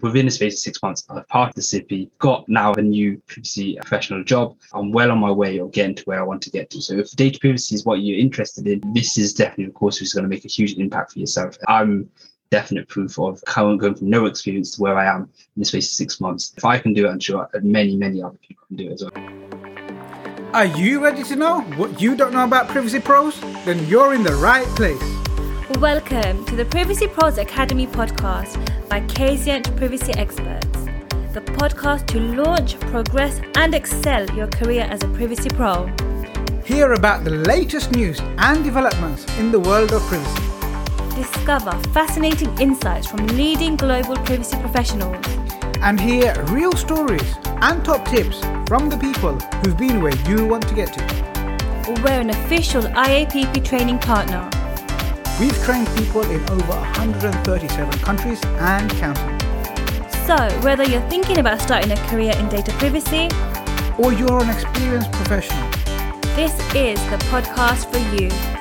within the space of six months, I've passed the got now a new privacy professional job. I'm well on my way of getting to where I want to get to. So if data privacy is what you're interested in, this is definitely a course which is going to make a huge impact for yourself. I'm definite proof of how I'm going from no experience to where I am in the space of six months. If I can do it, I'm sure many, many other people can do it as well. Are you ready to know what you don't know about Privacy Pros? Then you're in the right place. Welcome to the Privacy Pros Academy podcast by Kazient Privacy Experts, the podcast to launch, progress, and excel your career as a privacy pro. Hear about the latest news and developments in the world of privacy. Discover fascinating insights from leading global privacy professionals. And hear real stories and top tips from the people who've been where you want to get to. We're an official IAPP training partner We've trained people in over 137 countries and counting. So, whether you're thinking about starting a career in data privacy or you're an experienced professional, this is the podcast for you.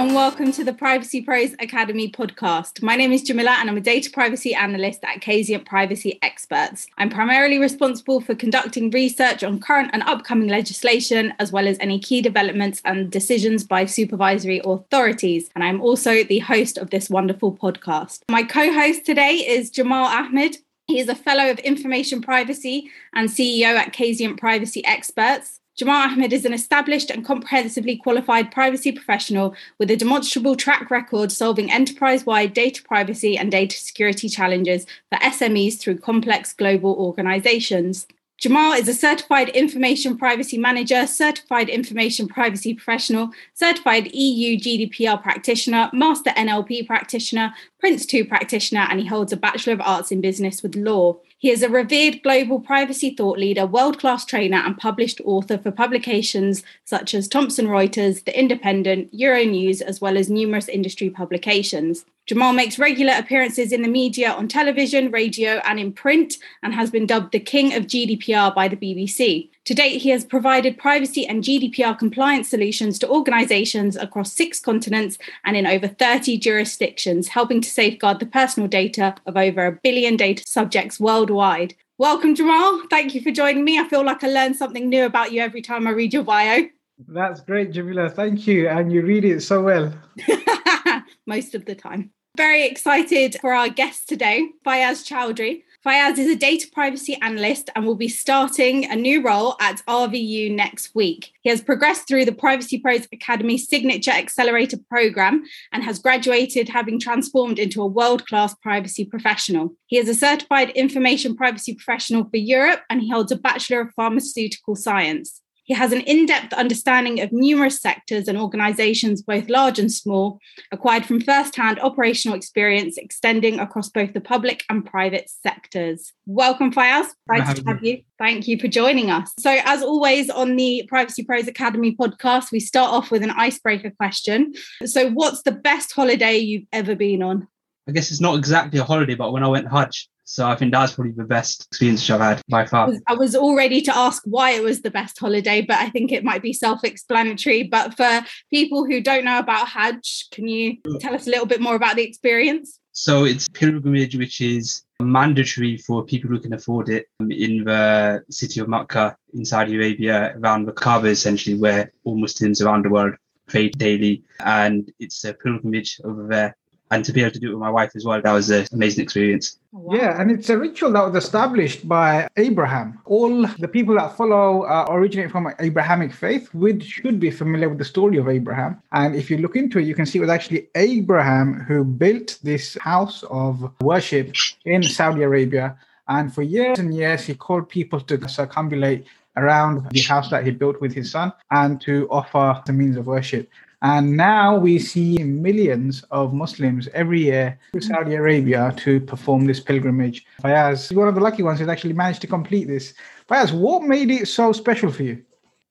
And welcome to the Privacy Pros Academy podcast. My name is Jamila, and I'm a data privacy analyst at Kazient Privacy Experts. I'm primarily responsible for conducting research on current and upcoming legislation, as well as any key developments and decisions by supervisory authorities. And I'm also the host of this wonderful podcast. My co host today is Jamal Ahmed. He is a fellow of information privacy and CEO at Kazient Privacy Experts. Jamal Ahmed is an established and comprehensively qualified privacy professional with a demonstrable track record solving enterprise wide data privacy and data security challenges for SMEs through complex global organizations. Jamal is a certified information privacy manager, certified information privacy professional, certified EU GDPR practitioner, master NLP practitioner, Prince 2 practitioner, and he holds a Bachelor of Arts in Business with Law. He is a revered global privacy thought leader, world class trainer, and published author for publications such as Thomson Reuters, The Independent, Euronews, as well as numerous industry publications. Jamal makes regular appearances in the media on television, radio, and in print, and has been dubbed the King of GDPR by the BBC. To date, he has provided privacy and GDPR compliance solutions to organizations across six continents and in over 30 jurisdictions, helping to safeguard the personal data of over a billion data subjects worldwide. Welcome, Jamal. Thank you for joining me. I feel like I learn something new about you every time I read your bio. That's great, Jamila. Thank you. And you read it so well. Most of the time. Very excited for our guest today, Fayaaz Choudhury. Fayaaz is a data privacy analyst and will be starting a new role at RVU next week. He has progressed through the Privacy Pros Academy Signature Accelerator program and has graduated having transformed into a world class privacy professional. He is a certified information privacy professional for Europe and he holds a Bachelor of Pharmaceutical Science. He has an in depth understanding of numerous sectors and organizations, both large and small, acquired from first hand operational experience extending across both the public and private sectors. Welcome, Fayaaz. Nice to have you. Thank you for joining us. So, as always on the Privacy Pros Academy podcast, we start off with an icebreaker question. So, what's the best holiday you've ever been on? I guess it's not exactly a holiday, but when I went Hajj, so I think that's probably the best experience I've had by far. I was, all ready to ask why it was the best holiday, but I think it might be self-explanatory. But for people who don't know about Hajj, can you tell us a little bit more about the experience? So it's pilgrimage, which is mandatory for people who can afford it um, in the city of Makkah in Saudi Arabia, around the Kaaba, essentially, where all Muslims around the world pray daily. And it's a pilgrimage over there and to be able to do it with my wife as well, that was an amazing experience. Wow. Yeah, and it's a ritual that was established by Abraham. All the people that follow uh, originate from Abrahamic faith would should be familiar with the story of Abraham. And if you look into it, you can see it was actually Abraham who built this house of worship in Saudi Arabia. And for years and years, he called people to circumambulate around the house that he built with his son and to offer the means of worship. And now we see millions of Muslims every year to Saudi Arabia to perform this pilgrimage. Fayaaz, one of the lucky ones who's actually managed to complete this. Fayaaz, what made it so special for you?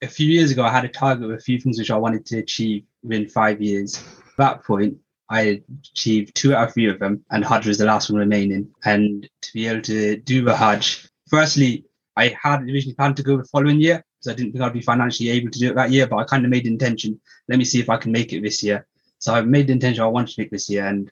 A few years ago, I had a target of a few things which I wanted to achieve within five years. At that point, I achieved two out of three of them, and Hajj was the last one remaining. And to be able to do the Hajj, firstly, I had originally planned to go the following year, because I didn't think I'd be financially able to do it that year. But I kind of made intention. Let me see if I can make it this year. So I made the intention I wanted to make this year, and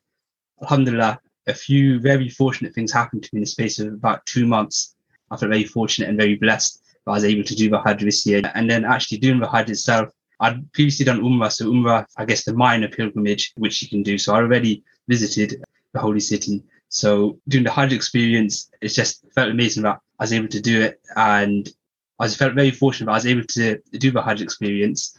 Alhamdulillah, a few very fortunate things happened to me in the space of about two months. I felt very fortunate and very blessed that I was able to do the Hajj this year. And then actually doing the Hajj itself, I'd previously done Umrah. So Umrah, I guess the minor pilgrimage, which you can do. So I already visited the holy city. So doing the Hajj experience, it just felt amazing that I was able to do it. And I felt very fortunate I was able to do the Hajj experience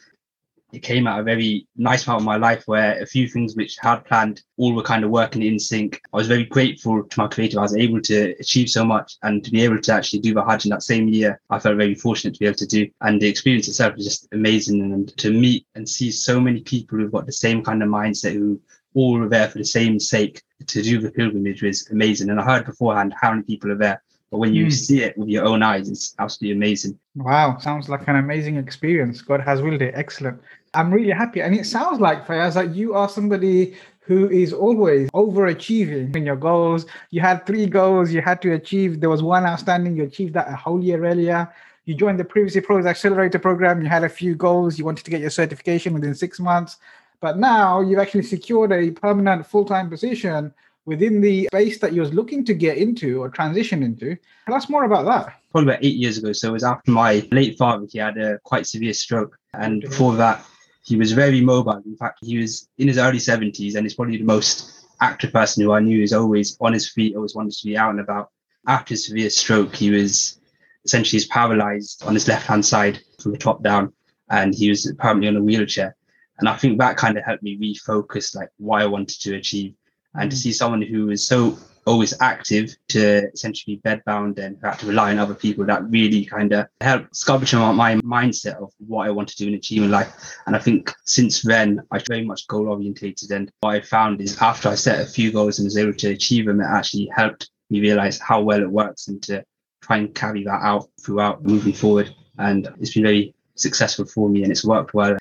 it came at a very nice part of my life where a few things which I had planned all were kind of working in sync. I was very grateful to my creator. I was able to achieve so much and to be able to actually do the Hajj in that same year, I felt very fortunate to be able to do. And the experience itself was just amazing. And to meet and see so many people who've got the same kind of mindset who all were there for the same sake to do the pilgrimage was amazing. And I heard beforehand how many people are there. But when you mm. see it with your own eyes, it's absolutely amazing. Wow, sounds like an amazing experience. God has willed it. Excellent. I'm really happy. And it sounds like, Fayaaz, that you are somebody who is always overachieving in your goals. You had three goals you had to achieve. There was one outstanding. You achieved that a whole year earlier. You joined the Privacy Pros Accelerator program. You had a few goals. You wanted to get your certification within six months. But now you've actually secured a permanent full time position within the space that you was looking to get into or transition into. Tell us more about that. Probably about eight years ago. So it was after my late father, he had a quite severe stroke. And mm. before that, he was very mobile. In fact, he was in his early 70s and he's probably the most active person who I knew. He's always on his feet, always wanted to be out and about. After his severe stroke, he was essentially paralyzed on his left hand side from the top down and he was apparently on a wheelchair. And I think that kind of helped me refocus like what I wanted to achieve and to mm. see someone who was so always active to essentially be bedbound and have to rely on other people that really kind of helped sculpture my mindset of what I want to do and achieve in life. And I think since then, I very much goal orientated. And what I found is after I set a few goals and was able to achieve them, it actually helped me realize how well it works and to try and carry that out throughout moving forward. And it's been very successful for me and it's worked well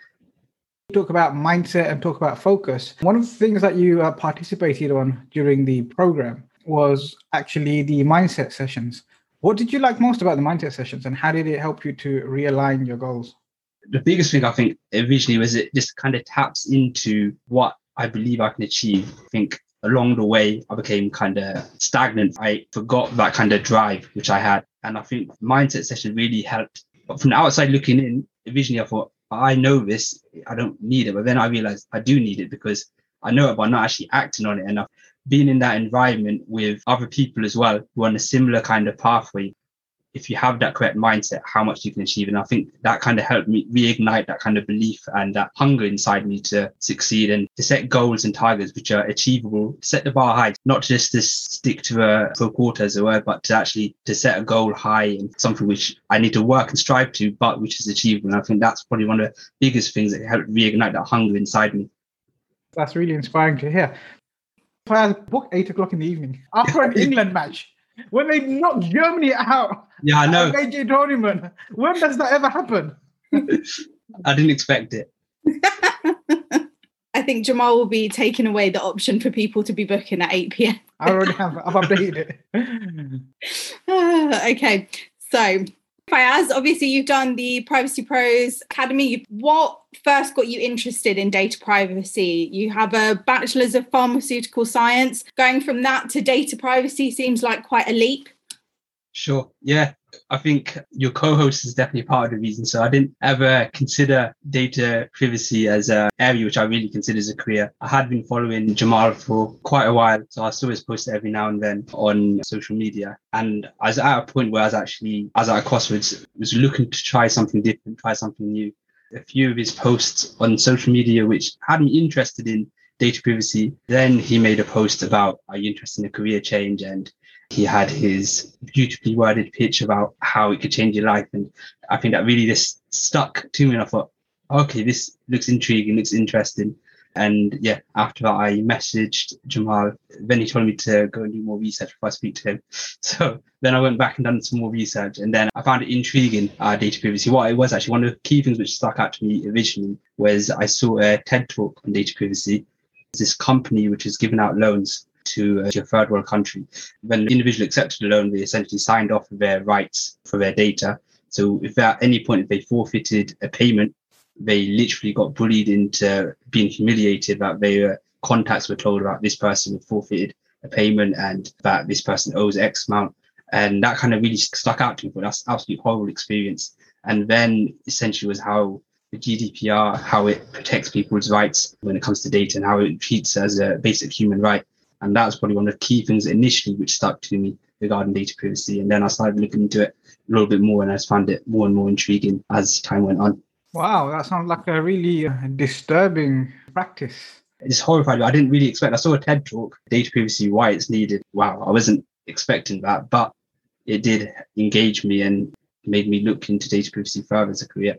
talk about mindset and talk about focus. One of the things that you uh, participated on during the program was actually the mindset sessions. What did you like most about the mindset sessions and how did it help you to realign your goals? The biggest thing I think originally was it just kind of taps into what I believe I can achieve. I think along the way, I became kind of stagnant. I forgot that kind of drive which I had. And I think mindset session really helped. But from the outside looking in, originally I thought, I know this, I don't need it. But then I realized I do need it because I know it, but I'm not actually acting on it enough being in that environment with other people as well who are on a similar kind of pathway if you have that correct mindset how much you can achieve. And i think that kind of helped me reignite that kind of belief and that hunger inside me to succeed and to set goals and targets which are achievable set the bar high not just to stick to a pro quota as it were but to actually to set a goal high and something which i need to work and strive to but which is achievable. And i think that's probably one of the biggest things that helped reignite that hunger inside me. That's really inspiring to hear. I book eight o'clock in the evening after an England match when they knocked Germany out. Yeah, I know. AJ tournament. When does that ever happen? I didn't expect it. I think Jamal will be taking away the option for people to be booking at 8 p.m. I already have. I've updated it. okay. So Fayaaz, obviously you've done the Privacy Pros Academy. What first got you interested in data privacy? You have a bachelor's of pharmaceutical science. Going from that to data privacy seems like quite a leap. Sure. Yeah. I think your co-host is definitely part of the reason. So I didn't ever consider data privacy as an area which I really consider as a career. I had been following Jamal for quite a while, so I still post every now and then on social media. And I was at a point where I was actually, as at a crossroads, was looking to try something different, try something new. A few of his posts on social media, which had me interested in data privacy. Then he made a post about, are you interested in a career change? And he had his beautifully worded pitch about how it could change your life. And I think that really just stuck to me. And I thought, okay, this looks intriguing, looks interesting. And yeah, after that, I messaged Jamal. Then he told me to go and do more research before I speak to him. So then I went back and done some more research. And then I found it intriguing, uh, data privacy. What it was actually, one of the key things which stuck out to me originally was I saw a TED talk on data privacy. This company which is giving out loans to, a third world country. When the individual accepted a loan, they essentially signed off their rights for their data. So if at any point they forfeited a payment, they literally got bullied into being humiliated that their contacts were told about this person forfeited a payment and that this person owes X amount. And that kind of really stuck out to me. That's absolutely horrible experience. And then essentially was how the GDPR, how it protects people's rights when it comes to data and how it treats as a basic human right. And that was probably one of the key things initially which stuck to me regarding data privacy. And then I started looking into it a little bit more and I found it more and more intriguing as time went on. Wow, that sounds like a really uh, disturbing practice. It's horrifying. I didn't really expect. I saw a TED talk, data privacy, why it's needed. Wow, I wasn't expecting that, but it did engage me and made me look into data privacy further as a career.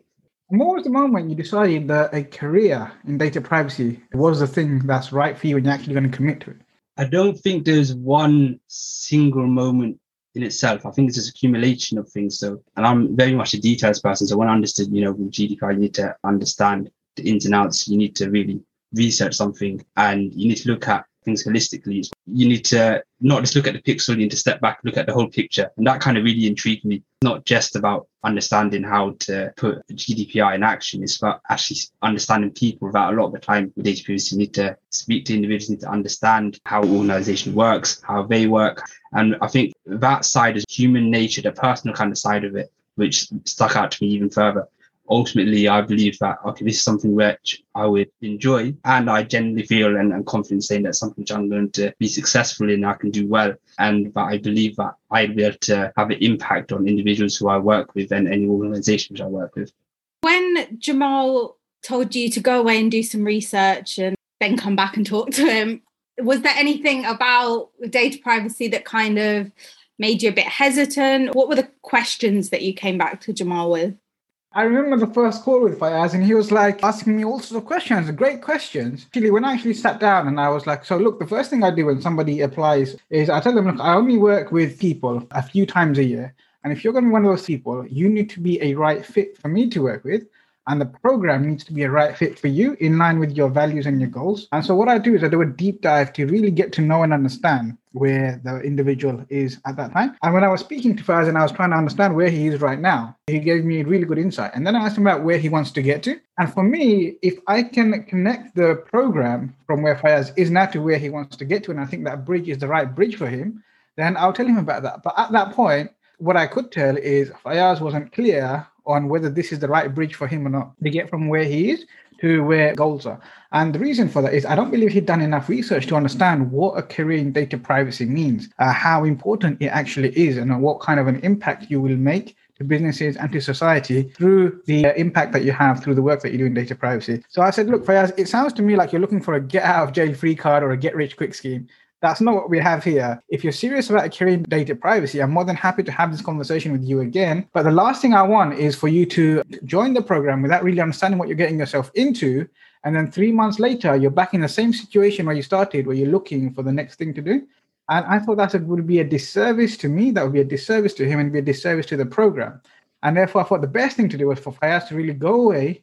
what was the moment you decided that a career in data privacy was the thing that's right for you and you're actually going to commit to it? I don't think there's one single moment in itself. I think it's just accumulation of things. So, and I'm very much a details person. So when I understood, you know, with GDPR, you need to understand the ins and outs. You need to really research something and you need to look at things holistically. You need to not just look at the pixel, you need to step back, look at the whole picture. And that kind of really intrigued me. Not just about understanding how to put GDPR in action, it's about actually understanding people that a lot of the time with data privacy, you need to speak to individuals, need to understand how organization works, how they work. And I think that side is human nature, the personal kind of side of it, which stuck out to me even further ultimately I believe that okay, this is something which I would enjoy and I genuinely feel and, and confident saying that something which I'm going to be successful in, I can do well. And that I believe that I'd be able to have an impact on individuals who I work with and any organization which I work with. When Jamal told you to go away and do some research and then come back and talk to him, was there anything about data privacy that kind of made you a bit hesitant? What were the questions that you came back to Jamal with? I remember the first call with Fayaaz, and he was like asking me all sorts of questions, great questions. Actually, when I actually sat down and I was like, so look, the first thing I do when somebody applies is I tell them, look, I only work with people a few times a year. And if you're going to be one of those people, you need to be a right fit for me to work with and the program needs to be a right fit for you in line with your values and your goals. And so what I do is I do a deep dive to really get to know and understand where the individual is at that time. And when I was speaking to Faz and I was trying to understand where he is right now, he gave me really good insight. And then I asked him about where he wants to get to. And for me, if I can connect the program from where Fayaaz is now to where he wants to get to, and I think that bridge is the right bridge for him, then I'll tell him about that. But at that point, what I could tell is Fayaaz wasn't clear on whether this is the right bridge for him or not to get from where he is to where goals are. And the reason for that is I don't believe he'd done enough research to understand what a career in data privacy means, uh, how important it actually is, and what kind of an impact you will make to businesses and to society through the uh, impact that you have through the work that you do in data privacy. So I said, look, Fayaaz, it sounds to me like you're looking for a get out of jail free card or a get rich quick scheme. That's not what we have here. If you're serious about carrying data privacy, I'm more than happy to have this conversation with you again. But the last thing I want is for you to join the program without really understanding what you're getting yourself into. And then three months later, you're back in the same situation where you started, where you're looking for the next thing to do. And I thought that would be a disservice to me. That would be a disservice to him and be a disservice to the program. And therefore, I thought the best thing to do was for Fayaaz to really go away,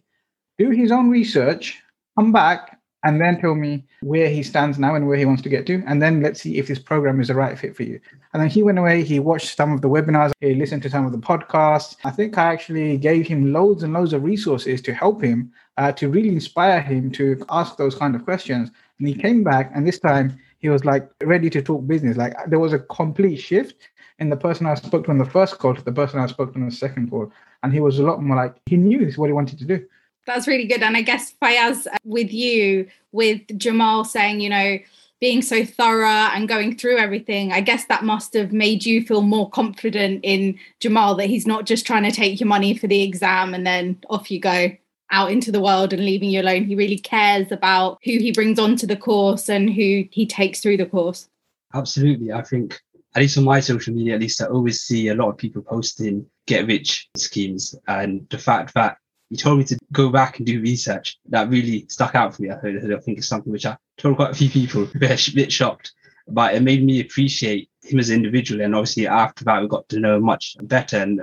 do his own research, come back, and then tell me where he stands now and where he wants to get to. And then let's see if this program is the right fit for you. And then he went away, he watched some of the webinars, he listened to some of the podcasts. I think I actually gave him loads and loads of resources to help him, uh, to really inspire him to ask those kind of questions. And he came back, and this time he was like ready to talk business. Like there was a complete shift in the person I spoke to on the first call to the person I spoke to on the second call. And he was a lot more like, he knew this is what he wanted to do. That's really good. And I guess Fayaaz, uh, with you, with Jamal saying, you know, being so thorough and going through everything, I guess that must have made you feel more confident in Jamal that he's not just trying to take your money for the exam and then off you go out into the world and leaving you alone. He really cares about who he brings onto the course and who he takes through the course. Absolutely. I think, at least on my social media, at least I always see a lot of people posting get rich schemes. And the fact that he told me to go back and do research. That really stuck out for me. I, heard, I think it's something which I told quite a few people, a bit shocked, but it made me appreciate him as an individual. And obviously, after that, we got to know much better. And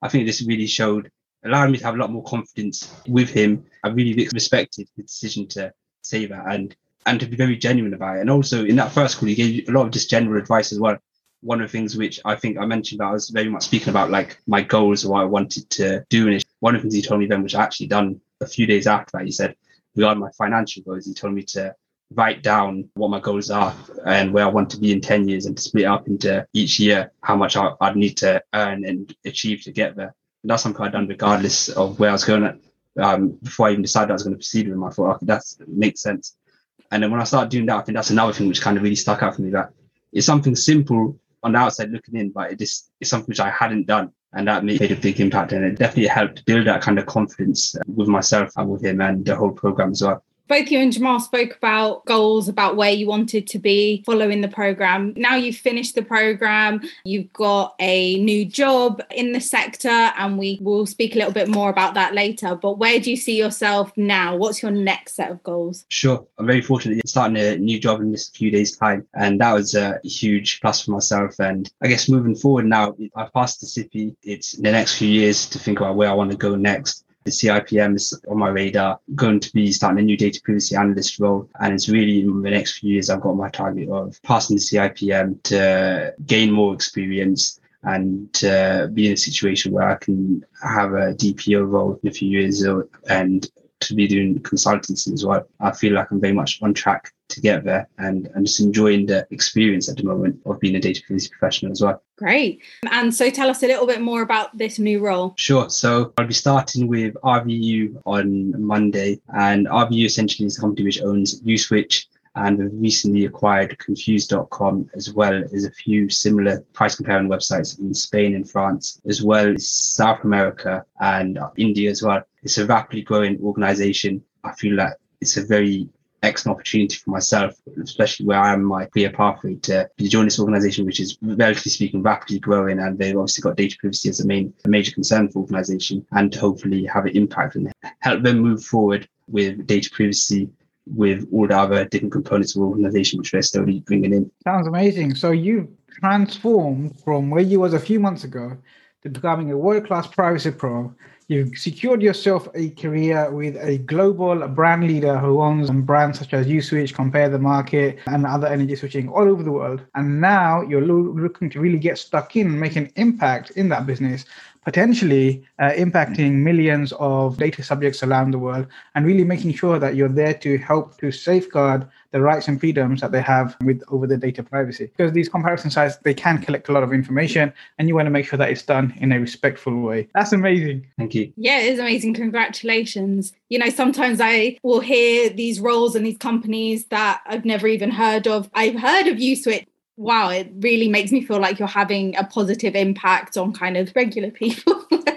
I think this really showed, allowed me to have a lot more confidence with him. I really respected the decision to say that and and to be very genuine about it. And also in that first call, he gave a lot of just general advice as well one of the things which I think I mentioned that I was very much speaking about like my goals, what I wanted to do. And one of the things he told me then, which I actually done a few days after that, he said, regarding my financial goals, he told me to write down what my goals are and where I want to be in 10 years and to split up into each year how much I, would need to earn and achieve to get there. And that's something I've done regardless of where I was going at. Um, before I even decided I was going to proceed with them, I thought, okay, that makes sense. And then when I started doing that, I think that's another thing which kind of really stuck out for me that it's something simple on the outside looking in, but it is it's something which I hadn't done. And that made a big impact. And it definitely helped build that kind of confidence with myself and with him and the whole program as well both you and Jamal spoke about goals, about where you wanted to be following the program. Now you've finished the program, you've got a new job in the sector, and we will speak a little bit more about that later. But where do you see yourself now? What's your next set of goals? Sure. I'm very fortunate starting a new job in just a few days' time. And that was a huge plus for myself. And I guess moving forward now, I've passed the CIPP. It's the next few years to think about where I want to go next the CIPM is on my radar, going to be starting a new data privacy analyst role. And it's really in the next few years, I've got my target of passing the CIPM to gain more experience and be in a situation where I can have a DPO role in a few years and to be doing consultancy as well. I feel like I'm very much on track to get there and, and just enjoying the experience at the moment of being a data privacy professional as well. Great. And so tell us a little bit more about this new role. Sure. So I'll be starting with RVU on Monday. And RVU essentially is a company which owns Uswitch and we've recently acquired confused.com as well as a few similar price comparing websites in Spain and France, as well as South America and India as well. It's a rapidly growing organization. I feel like it's a very excellent opportunity for myself, especially where I am my career pathway to, join this organization, which is relatively speaking rapidly growing. And they've obviously got data privacy as a main, a major concern for organization and hopefully have an impact and help them move forward with data privacy with all the other different components of organization which they're slowly bringing in. Sounds amazing. So you've transformed from where you was a few months ago to becoming a world-class privacy pro. You've secured yourself a career with a global brand leader who owns brands such as Uswitch, Compare the Market, and other energy switching all over the world. And now you're looking to really get stuck in, and make an impact in that business potentially uh, impacting millions of data subjects around the world and really making sure that you're there to help to safeguard the rights and freedoms that they have with over the data privacy. Because these comparison sites they can collect a lot of information and you want to make sure that it's done in a respectful way. That's amazing. Thank you. Yeah it is amazing. Congratulations. You know sometimes i will hear these roles and these companies that i've never even heard of. I've heard of uswitch wow, it really makes me feel like you're having a positive impact on kind of regular people.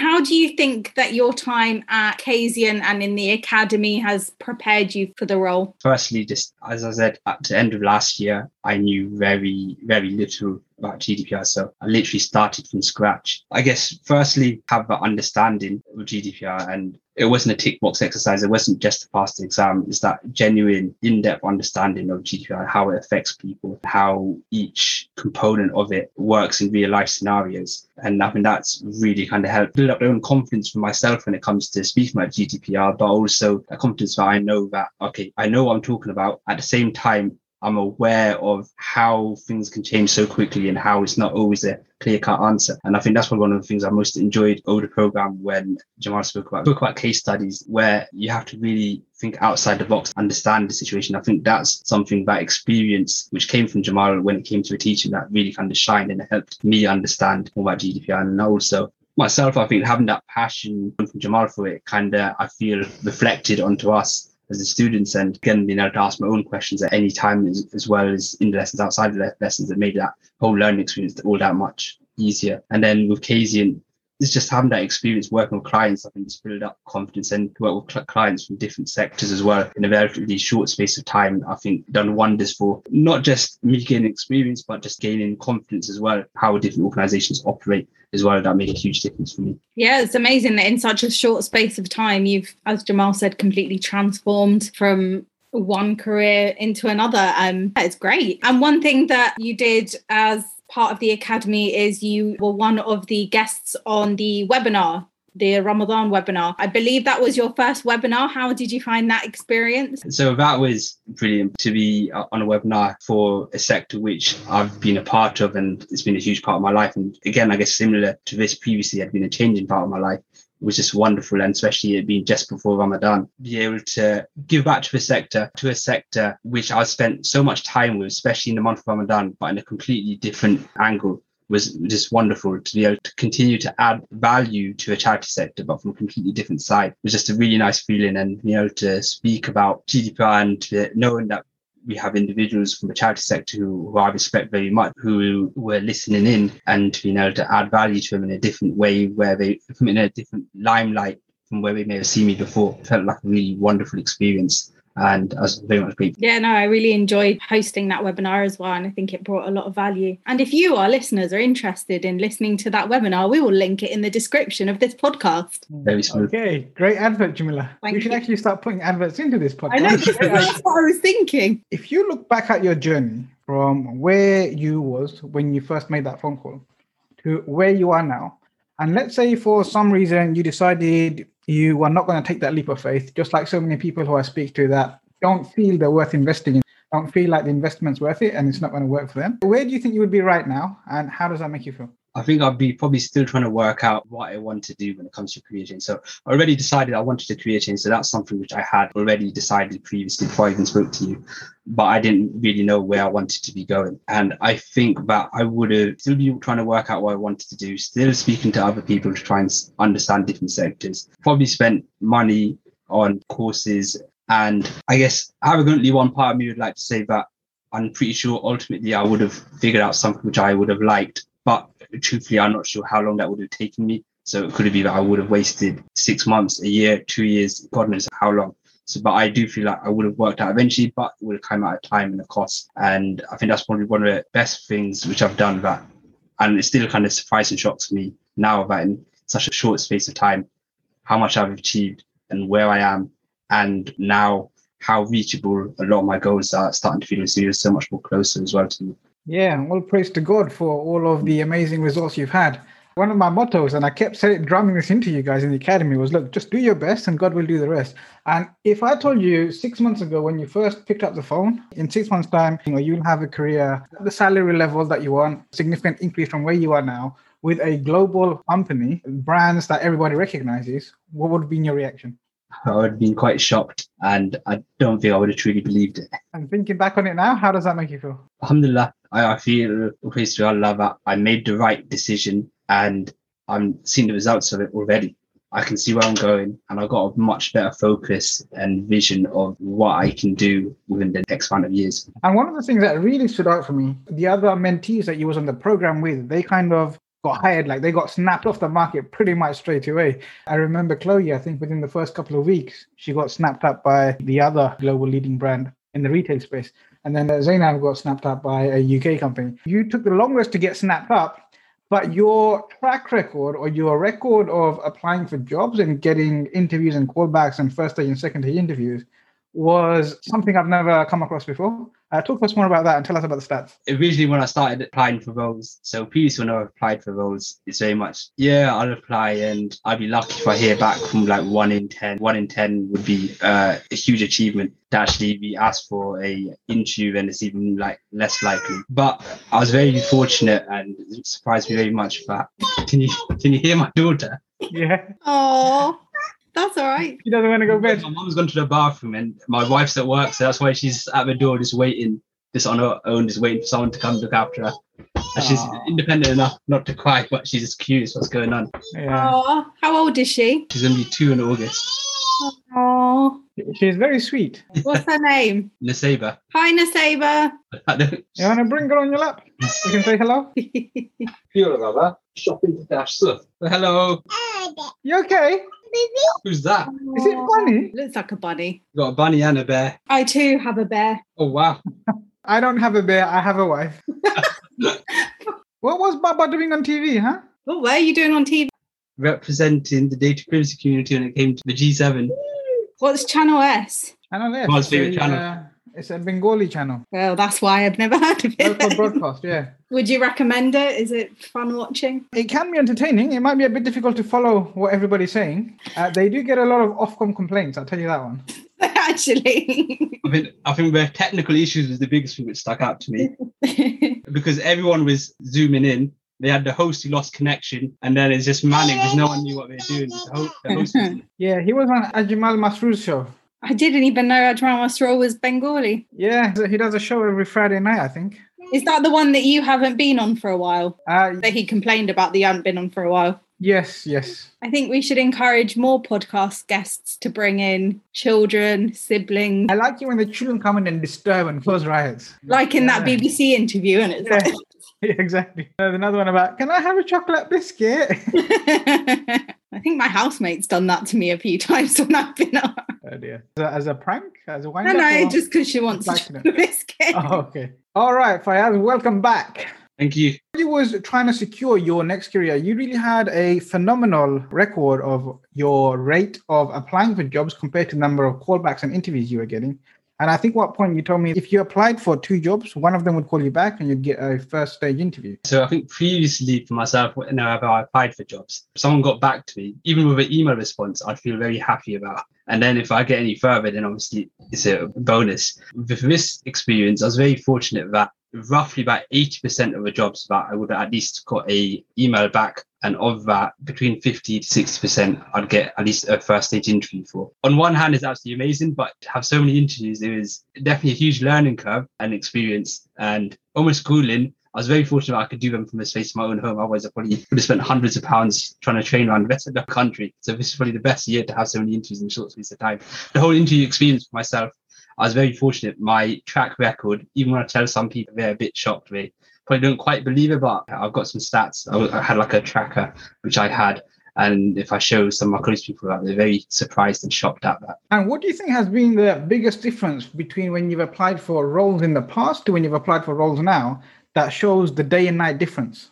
How do you think that your time at Kazient and in the academy has prepared you for the role? Firstly, just as I said, at the end of last year, I knew very, very little about GDPR. So I literally started from scratch. I guess, firstly, have an understanding of GDPR and it wasn't a tick box exercise. It wasn't just to pass the exam. It's that genuine, in-depth understanding of GDPR, how it affects people, how each component of it works in real life scenarios. And I think that's really kind of help build up their own confidence for myself when it comes to speaking about GDPR, but also a confidence that I know that, okay, I know what I'm talking about. At the same time, I'm aware of how things can change so quickly and how it's not always a clear cut answer. And I think that's one of the things I most enjoyed over the program when Jamal spoke about spoke about case studies where you have to really think outside the box, understand the situation. I think that's something that experience which came from Jamal when it came to a teaching that really kind of shined and helped me understand more about GDPR and also myself, I think having that passion from Jamal for it kind of I feel reflected onto us as the students and again being able to ask my own questions at any time as, as well as in the lessons outside of the lessons that made that whole learning experience all that much easier. And then with Kazient, it's just having that experience working with clients, I think it's build up confidence and work with cl- clients from different sectors as well in a relatively short space of time. I think done wonders for not just me gaining experience, but just gaining confidence as well, how different organizations operate as well. That made a huge difference for me. Yeah, it's amazing that in such a short space of time, you've, as Jamal said, completely transformed from one career into another. Um, it's great. And one thing that you did as part of the academy is you were one of the guests on the webinar the Ramadan webinar. I believe that was your first webinar. How did you find that experience? So that was brilliant to be uh, on a webinar for a sector which I've been a part of and it's been a huge part of my life. And again, I guess similar to this previously had been a changing part of my life was just wonderful. And especially it being just before Ramadan, be able to give back to the sector, to a sector which I spent so much time with, especially in the month of Ramadan, but in a completely different angle was just wonderful to be able to continue to add value to a charity sector, but from a completely different side. It was just a really nice feeling and, you know, to speak about GDPR and knowing that we have individuals from the charity sector who, who I respect very much, who were listening in and you know to add value to them in a different way, where they in a different limelight from where they may have seen me before. It felt like a really wonderful experience and I was very much grateful. Yeah, no, I really enjoyed hosting that webinar as well, and I think it brought a lot of value. And if you, our listeners, are interested in listening to that webinar, we will link it in the description of this podcast. Very smooth. Okay, great advert, Jamila. Thank we should you. actually start putting adverts into this podcast. I know that's what I was thinking. if you look back at your journey from where you was when you first made that phone call to where you are now and let's say for some reason you decided you are not going to take that leap of faith. Just like so many people who i speak to that don't feel they're worth investing in don't feel like the investment's worth it and it's not going to work for them. Where do you think you would be right now and how does that make you feel I think I'd be probably still trying to work out what I want to do when it comes to change. So I already decided I wanted to create change. So that's something which I had already decided previously before I even spoke to you. But I didn't really know where I wanted to be going. And I think that I would have still be trying to work out what I wanted to do, still speaking to other people to try and understand different sectors. Probably spent money on courses. And I guess arrogantly, one part of me would like to say that I'm pretty sure ultimately I would have figured out something which I would have liked. But truthfully, I'm not sure how long that would have taken me. So it could have been that I would have wasted six months, a year, two years, God knows how long. So, but I do feel like I would have worked out eventually, but it would have come out of time and a cost. And I think that's probably one of the best things which I've done that. And it still kind of surprises and shocks me now that in such a short space of time, how much I've achieved and where I am. And now how reachable a lot of my goals are starting to feel so much more closer as well to me. Yeah, all praise to God for all of the amazing results you've had. One of my mottos, and I kept saying, drumming this into you guys in the academy, was look, just do your best and God will do the rest. And if I told you six months ago when you first picked up the phone, in six months' time, you know, you'll have a career at the salary level that you want, significant increase from where you are now, with a global company, brands that everybody recognizes, what would have been your reaction? I would have been quite shocked and I don't think I would have truly believed it. And thinking back on it now, how does that make you feel? Alhamdulillah, I, I feel praise to Allah that I made the right decision and I'm seeing the results of it already. I can see where I'm going and I've got a much better focus and vision of what I can do within the next amount of years. And one of the things that really stood out for me, the other mentees that you was on the program with, they kind of got hired, like they got snapped off the market pretty much straight away. I remember Chloe, I think within the first couple of weeks, she got snapped up by the other global leading brand in the retail space. And then Zainab got snapped up by a UK company. You took the longest to get snapped up, but your track record or your record of applying for jobs and getting interviews and callbacks and first day and second day interviews was something I've never come across before. Uh, talk to us more about that and tell us about the stats. Originally, when I started applying for roles, so previously when I applied for roles, it's very much, yeah, I'll apply and I'd be lucky if I hear back from like one in 10. One in 10 would be uh, a huge achievement to actually be asked for a interview and it's even like less likely. But I was very fortunate and it surprised me very much that, can you, can you hear my daughter? Yeah, Oh, that's all right. she doesn't want to go to bed. My mum's gone to the bathroom and my wife's at work, so that's why she's at the door just waiting, just on her own, just waiting for someone to come look after her. And she's independent enough not to cry, but she's just curious what's going on. Yeah, Oh, how old is she? She's gonna be two in August. Oh, she's very sweet. what's her name? Naseba. Hi, Nasaba. You want to bring her on your lap? You can say hello. feel about that. Shopping to dash stuff. Hello. You okay? Who's that? Is it funny? Looks like a bunny. Got a bunny and a bear. I too have a bear. Oh wow. I don't have a bear. I have a wife. what was Baba doing on TV, huh? Oh, what are you doing on TV? Representing the data privacy community when it came to the G7. What's Channel S? Channel S. God's favourite It's a, channel. It's a Bengali channel. Well, that's why I've never heard of Local it. broadcast, yeah. Would you recommend it? Is it fun watching? It can be entertaining. It might be a bit difficult to follow what everybody's saying. Uh, they do get a lot of Ofcom complaints, I'll tell you that one. Actually. I think I think the technical issues was the biggest thing that stuck out to me. because everyone was zooming in. they had the host who lost connection, and then it's just manic because no one knew what they were doing. The host, the host was- Yeah, he was on Ajmal Masroor's show. I didn't even know Ajmal Masroor was Bengali. Yeah, he does a show every Friday night, I think. Is that the one that you haven't been on for a while? Uh, That he complained about that you hadn't been on for a while? yes, yes. I think we should encourage more podcast guests to bring in children, siblings, I like it when the children come in and disturb and cause riots. like in that BBC interview. And it's Yeah. like, Yeah, exactly. There's another one about, can I have a chocolate biscuit? I think my housemate's done that to me a few times when I've been on. oh dear. As a, as a prank? As a wind No, up? no, or- just because she wants Back to to them. do this game. Oh, okay. All right, Fayaaz, welcome back. Thank you. you was trying to secure your next career, you really had a phenomenal record of your rate of applying for jobs compared to the number of callbacks and interviews you were getting. And I think what point you told me if you applied for two jobs, one of them would call you back and you'd get a first stage interview. So I think previously for myself, whenever I applied for jobs, if someone got back to me, even with an email response, I'd feel very happy about. And then if I get any further, then obviously it's a bonus. With this experience, I was very fortunate that roughly about 80% of the jobs that I would at least got a email back. And of that, between 50 to 60%, I'd get at least a first stage interview for. On one hand, it's absolutely amazing, but to have so many interviews, it was definitely a huge learning curve and experience and almost schooling. I was very fortunate I could do them from the space of my own home. Otherwise, I probably would have spent hundreds of pounds trying to train around the rest of the country. So this is probably the best year to have so many interviews in short space of time. The whole interview experience for myself, I was very fortunate. My track record, even when I tell some people, they're a bit shocked. They probably don't quite believe it, but I've got some stats. I, I had like a tracker, which I had. And if I show some of my close people that, they're very surprised and shocked at that. And what do you think has been the biggest difference between when you've applied for roles in the past to when you've applied for roles now that shows the day and night difference?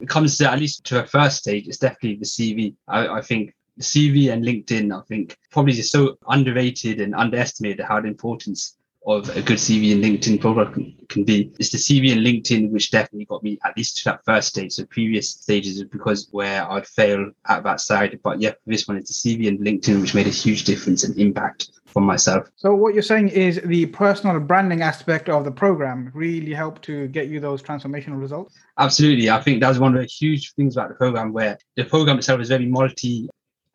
it comes to at least to a first stage, it's definitely the CV. I, I think CV and LinkedIn, I think probably just so underrated and underestimated how the importance of a good CV and LinkedIn profile can, can be. It's the CV and LinkedIn which definitely got me at least to that first stage. So previous stages is because where I'd fail at that side. But yeah, this one is the CV and LinkedIn which made a huge difference and impact for myself. So what you're saying is the personal branding aspect of the program really helped to get you those transformational results? Absolutely. I think that's one of the huge things about the program where the program itself is very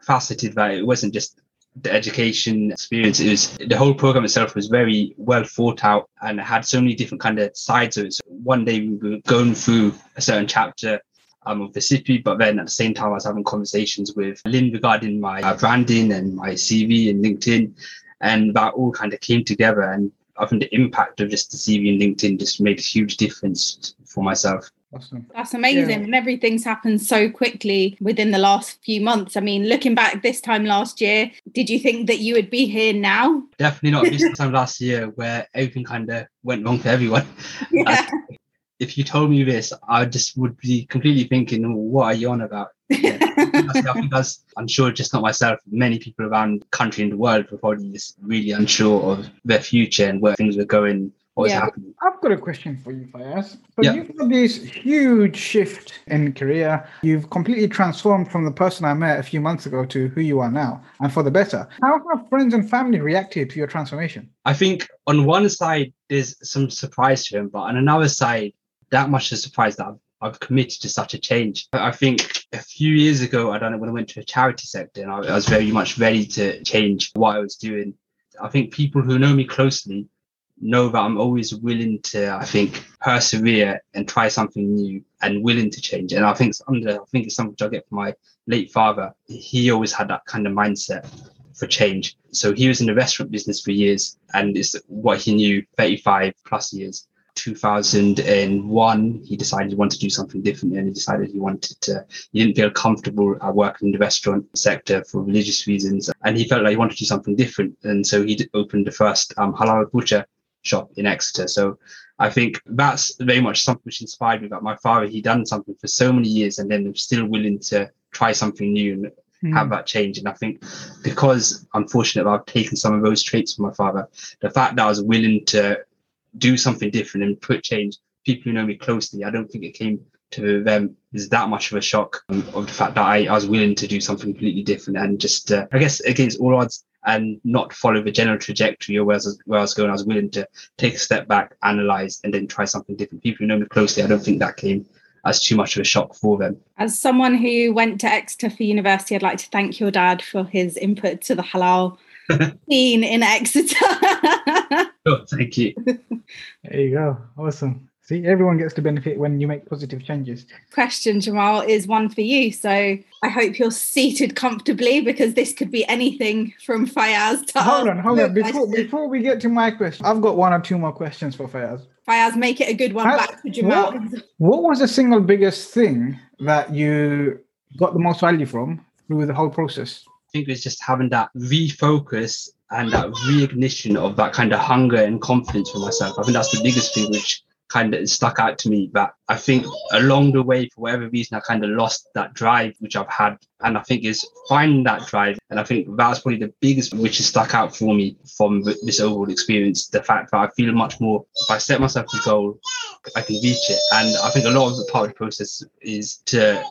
multi-faceted, that it wasn't just the education experience. It was the whole program itself was very well thought out and had so many different kind of sides of it. So one day we were going through a certain chapter um, of the CP, but then at the same time I was having conversations with Lynn regarding my uh, branding and my CV and LinkedIn, and that all kind of came together. And I think the impact of just the CV and LinkedIn just made a huge difference for myself. Awesome. That's amazing. Yeah. And everything's happened so quickly within the last few months. I mean, looking back this time last year, did you think that you would be here now? Definitely not this time last year where everything kind of went wrong for everyone. Yeah. If you told me this, I just would be completely thinking, "Oh, what are you on about? Yeah. I think that's, I'm sure just not myself, many people around the country and the world were probably just really unsure of their future and where things were going, what was Yeah. happening. I've got a question for you, Fayaaz. So Yeah. you've had this huge shift in career. You've completely transformed from the person I met a few months ago to who you are now, and for the better. How have friends and family reacted to your transformation? I think on one side, there's some surprise to him, but on another side, that much of surprise that I've, I've committed to such a change. I I think a few years ago, I don't know, when I went to a charity sector and I, I was very much ready to change what I was doing. I think people who know me closely know that I'm always willing to, I think, persevere and try something new and willing to change. And I think it's under, I think it's something I get from my late father. He always had that kind of mindset for change. So he was in the restaurant business for years and it's what he knew 35 plus years. 2001, he decided he wanted to do something different and he decided he wanted to, he didn't feel comfortable working in the restaurant sector for religious reasons. And he felt like he wanted to do something different. And so he opened the first um, halal butcher shop in Exeter. So I think that's very much something which inspired me about my father. He'd done something for so many years and then still willing to try something new and Hmm. have that change. And I think because I'm fortunate I've taken some of those traits from my father, the fact that I was willing to do something different and put change, people who know me closely, I don't think it came to them is that much of a shock um, of the fact that I, I was willing to do something completely different and just, uh, I guess, against all odds and not follow the general trajectory or where I, was, where I was going. I was willing to take a step back, analyze, and then try something different. People who know me closely, I don't think that came as too much of a shock for them. As someone who went to Exeter for university, I'd like to thank your dad for his input to the halal scene in Exeter. oh, thank you. There you go. Awesome. See, everyone gets to benefit when you make positive changes. Question, Jamal, is one for you. So I hope you're seated comfortably because this could be anything from Fayaaz to Hold on, hold on. Before question. before we get to my question, I've got one or two more questions for Fayaaz. Fayaaz, make it a good one How- back to Jamal. What, what was the single biggest thing that you got the most value from through the whole process? I think it's just having that refocus and that reignition of that kind of hunger and confidence for myself. I think that's the biggest thing which kind of stuck out to me. But I think along the way, for whatever reason, I kind of lost that drive which I've had. And I think is finding that drive. And I think that's probably the biggest which has stuck out for me from this overall experience. The fact that I feel much more, if I set myself a goal, I can reach it. And I think a lot of the part of the process is to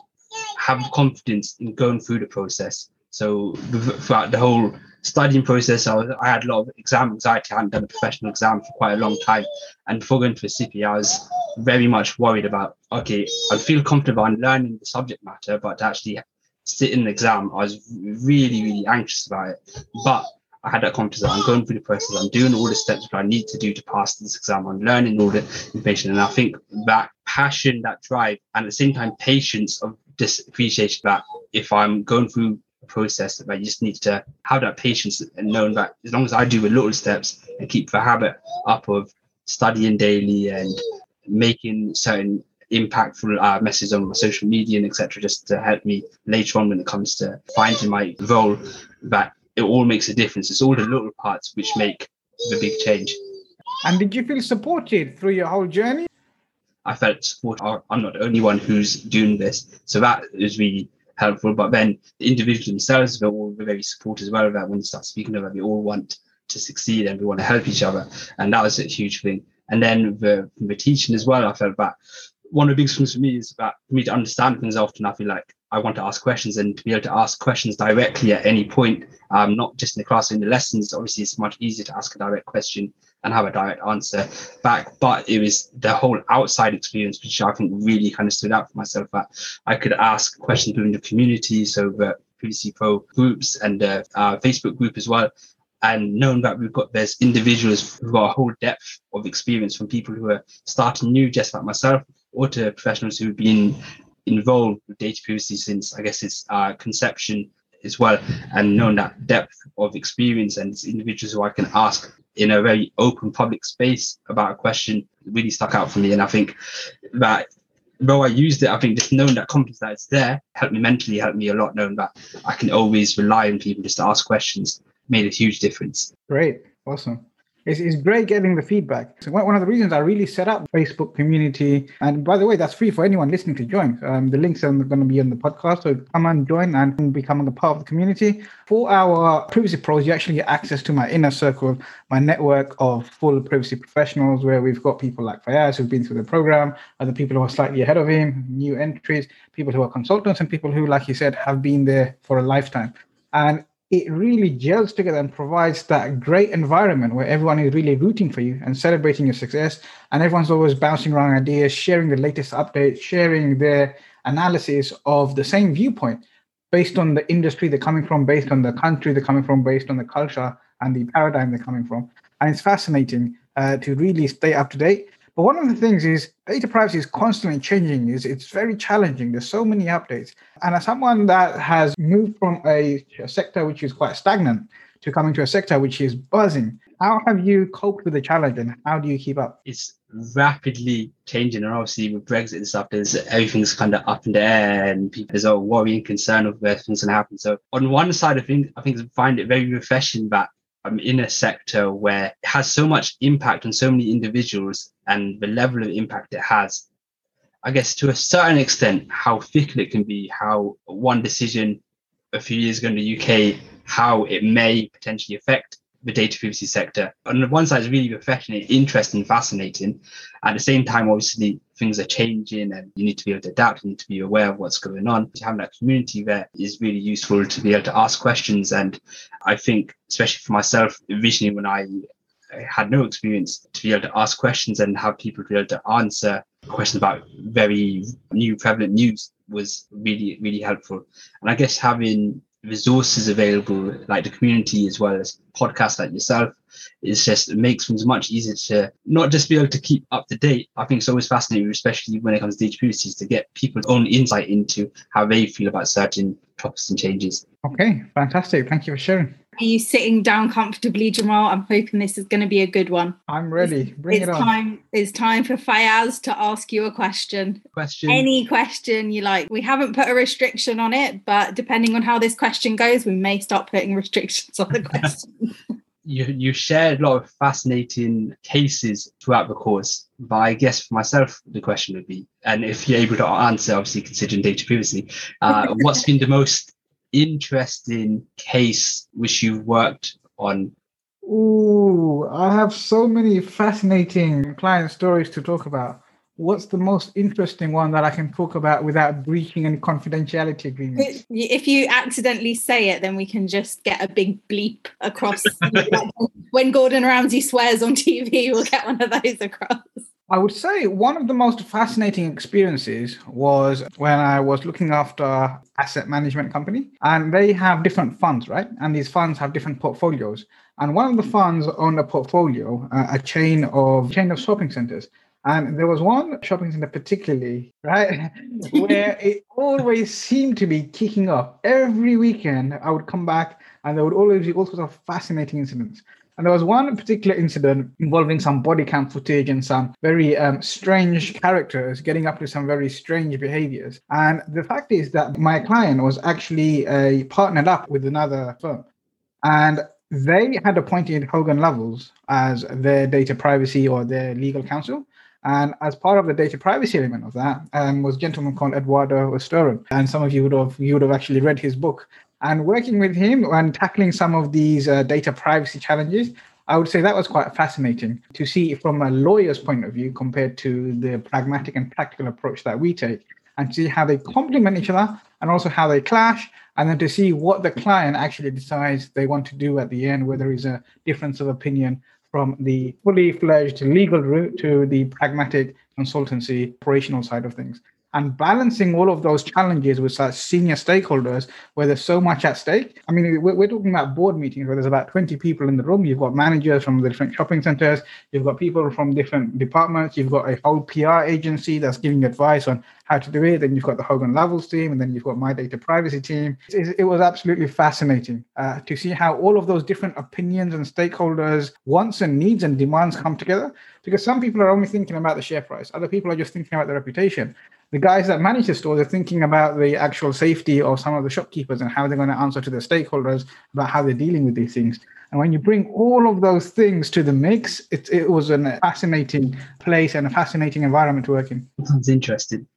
have confidence in going through the process. So throughout the whole studying process, I, was, I had a lot of exam anxiety. I hadn't done a professional exam for quite a long time. And before going to a CP, I was very much worried about, okay, I feel comfortable in learning the subject matter, but to actually sit in the exam, I was really, really anxious about it. But I had that confidence that I'm going through the process, I'm doing all the steps that I need to do to pass this exam, I'm learning all the information. And I think that passion, that drive, and at the same time, patience of this appreciation that if I'm going through process, that I just need to have that patience and knowing that as long as I do the little steps and keep the habit up of studying daily and making certain impactful uh, messages on my social media and etc just to help me later on when it comes to finding my role that it all makes a difference. It's all the little parts which make the big change. And did you feel supported through your whole journey? i felt supported. I'm not the only one who's doing this. So that is really helpful but then the individuals themselves were all very supportive as well that. When you start speaking it we all want to succeed and we want to help each other. And that was a huge thing. And then the, the teaching as well i felt that one of the biggest things for me is that for me to understand things often i feel like i want to ask questions and to be able to ask questions directly at any point um, not just in the class in the lessons. Obviously it's much easier to ask a direct question and have a direct answer back but it was the whole outside experience which i think really kind of stood out for myself that i could ask questions within the community so the Privacy Pro groups and the uh, Facebook group as well and knowing that we've got there's individuals who've got a whole depth of experience from people who are starting new just like myself or to professionals who've been involved with data privacy since I guess its uh, conception as well and knowing that depth of experience and individuals who I can ask in a very open public space about a question really stuck out for me and I think that though I used it, I think just knowing that confidence that it's there helped me mentally, helped me a lot, knowing that I can always rely on people just to ask questions made a huge difference. Great. Awesome. It's, it's great getting the feedback. So one of the reasons I really set up Facebook community, and by the way, that's free for anyone listening to join. Um, the links are going to be on the podcast, so come and join and become a part of the community. For our privacy pros, you actually get access to my inner circle, my network of full privacy professionals, where we've got people like Fayaaz who've been through the program, other people who are slightly ahead of him, new entries, people who are consultants, and people who, like you said, have been there for a lifetime. And it really gels together and provides that great environment where everyone is really rooting for you and celebrating your success. And everyone's always bouncing around ideas, sharing the latest updates, sharing their analysis of the same viewpoint based on the industry they're coming from, based on the country they're coming from, based on the culture and the paradigm they're coming from. And it's fascinating uh, to really stay up to date. But one of the things is data privacy is constantly changing. It's, it's very challenging. There's so many updates. And as someone that has moved from a, a sector which is quite stagnant to coming to a sector which is buzzing, how have you coped with the challenge and how do you keep up? It's rapidly changing, and obviously with Brexit and stuff, there's everything's kind of up in the air, and people there's a worry and concern of where things gonna happen. So on one side of things, I think I find it very refreshing that I'm in a sector where it has so much impact on so many individuals and the level of impact it has. I guess to a certain extent, how fickle it can be, how one decision a few years ago in the UK, how it may potentially affect the data privacy sector. On the one side, it's really refreshing, interesting, fascinating. At the same time, obviously, things are changing and you need to be able to adapt, you need to be aware of what's going on. Having that community there is really useful to be able to ask questions. And I think, especially for myself, originally when I had no experience to be able to ask questions and have people be able to answer questions about very new prevalent news was really really helpful and i guess having resources available like the community as well as podcasts like yourself it's just it makes things much easier to not just be able to keep up to date. I think it's always fascinating especially when it comes to data to get people's own insight into how they feel about certain topics and changes. Okay fantastic. Thank you for sharing are you sitting down comfortably, Jamal? I'm hoping this is going to be a good one. I'm ready. Bring it's it on. Time, it's time for Fayaaz to ask you a question. Question. Any question you like. We haven't put a restriction on it, but depending on how this question goes, we may start putting restrictions on the question. you you shared a lot of fascinating cases throughout the course. But I guess for myself, the question would be, and if you're able to answer, obviously considering data privacy, uh, what's been the most interesting case which you've worked on? Ooh, I have so many fascinating client stories to talk about. What's the most interesting one that I can talk about without breaching any confidentiality agreements? If you accidentally say it, then we can just get a big bleep across. when Gordon Ramsay swears on TV, we'll get one of those across. I would say one of the most fascinating experiences was when I was looking after asset management company and they have different funds, right? And these funds have different portfolios. And one of the funds owned a portfolio, a chain of chain of shopping centers. And there was one shopping center particularly, right, where it always seemed to be kicking off. Every weekend, I would come back and there would always be all sorts of fascinating incidents. And there was one particular incident involving some body cam footage and some very um, strange characters getting up to some very strange behaviors. And the fact is that my client was actually uh, partnered up with another firm. And they had appointed Hogan Lovells as their data privacy or their legal counsel. And as part of the data privacy element of that um, was a gentleman called Eduardo Ustaran. And some of you would have you would have actually read his book. And working with him and tackling some of these uh, data privacy challenges, I would say that was quite fascinating to see from a lawyer's point of view compared to the pragmatic and practical approach that we take and see how they complement each other and also how they clash and then to see what the client actually decides they want to do at the end where there is a difference of opinion from the fully fledged legal route to the pragmatic consultancy operational side of things and balancing all of those challenges with such senior stakeholders where there's so much at stake. I mean, we're, we're, talking about board meetings where there's about 20 people in the room. You've got managers from the different shopping centers, you've got people from different departments, you've got a whole PR agency that's giving advice on how to do it. Then you've got the Hogan Lovells team, and then you've got my data privacy team. It, it was absolutely fascinating uh, to see how all of those different opinions and stakeholders' wants and needs and demands come together. Because some people are only thinking about the share price, other people are just thinking about the reputation the guys that manage the stores are thinking about the actual safety of some of the shopkeepers and how they're going to answer to the stakeholders about how they're dealing with these things. And when you bring all of those things to the mix, it, it was a fascinating place and a fascinating environment to work in. Sounds interesting.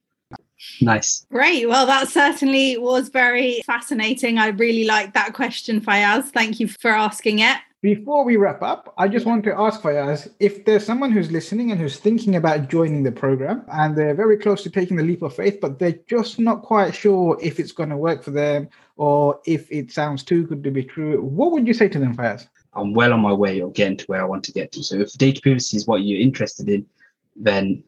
Nice. Great. Well, that certainly was very fascinating. I really like that question, Fayaaz. Thank you for asking it. Before we wrap up, I just want to ask Fayaaz if there's someone who's listening and who's thinking about joining the program and they're very close to taking the leap of faith, but they're just not quite sure if it's going to work for them or if it sounds too good to be true, what would you say to them, Fayaaz? I'm well on my way of getting to where I want to get to. So if data privacy is what you're interested in, then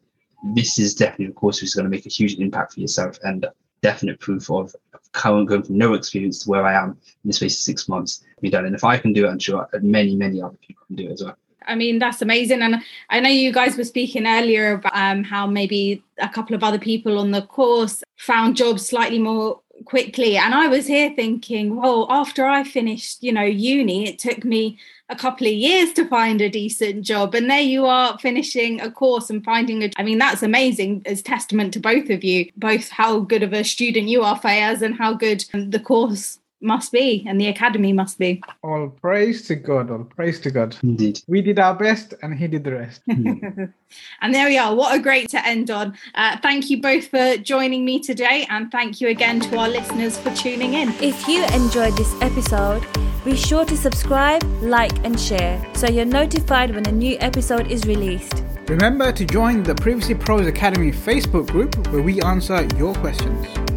this is definitely a course which is going to make a huge impact for yourself and definite proof of going from no experience to where I am in the space of six months be done. And if I can do it, I'm sure many, many other people can do it as well. I mean, that's amazing. And I know you guys were speaking earlier about um, how maybe a couple of other people on the course found jobs slightly more quickly. And I was here thinking, well, after I finished, you know, uni, it took me a couple of years to find a decent job. And there you are finishing a course and finding a I mean, that's amazing as testament to both of you, both how good of a student you are, Fayaaz, and how good the course must be and the academy must be. All praise to God, all praise to God. Indeed. We did our best and he did the rest. and there we are. What a great to end on. Uh, thank you both for joining me today and thank you again to our listeners for tuning in. If you enjoyed this episode, be sure to subscribe, like, and share so you're notified when a new episode is released. Remember to join the Privacy Pros Academy Facebook group where we answer your questions.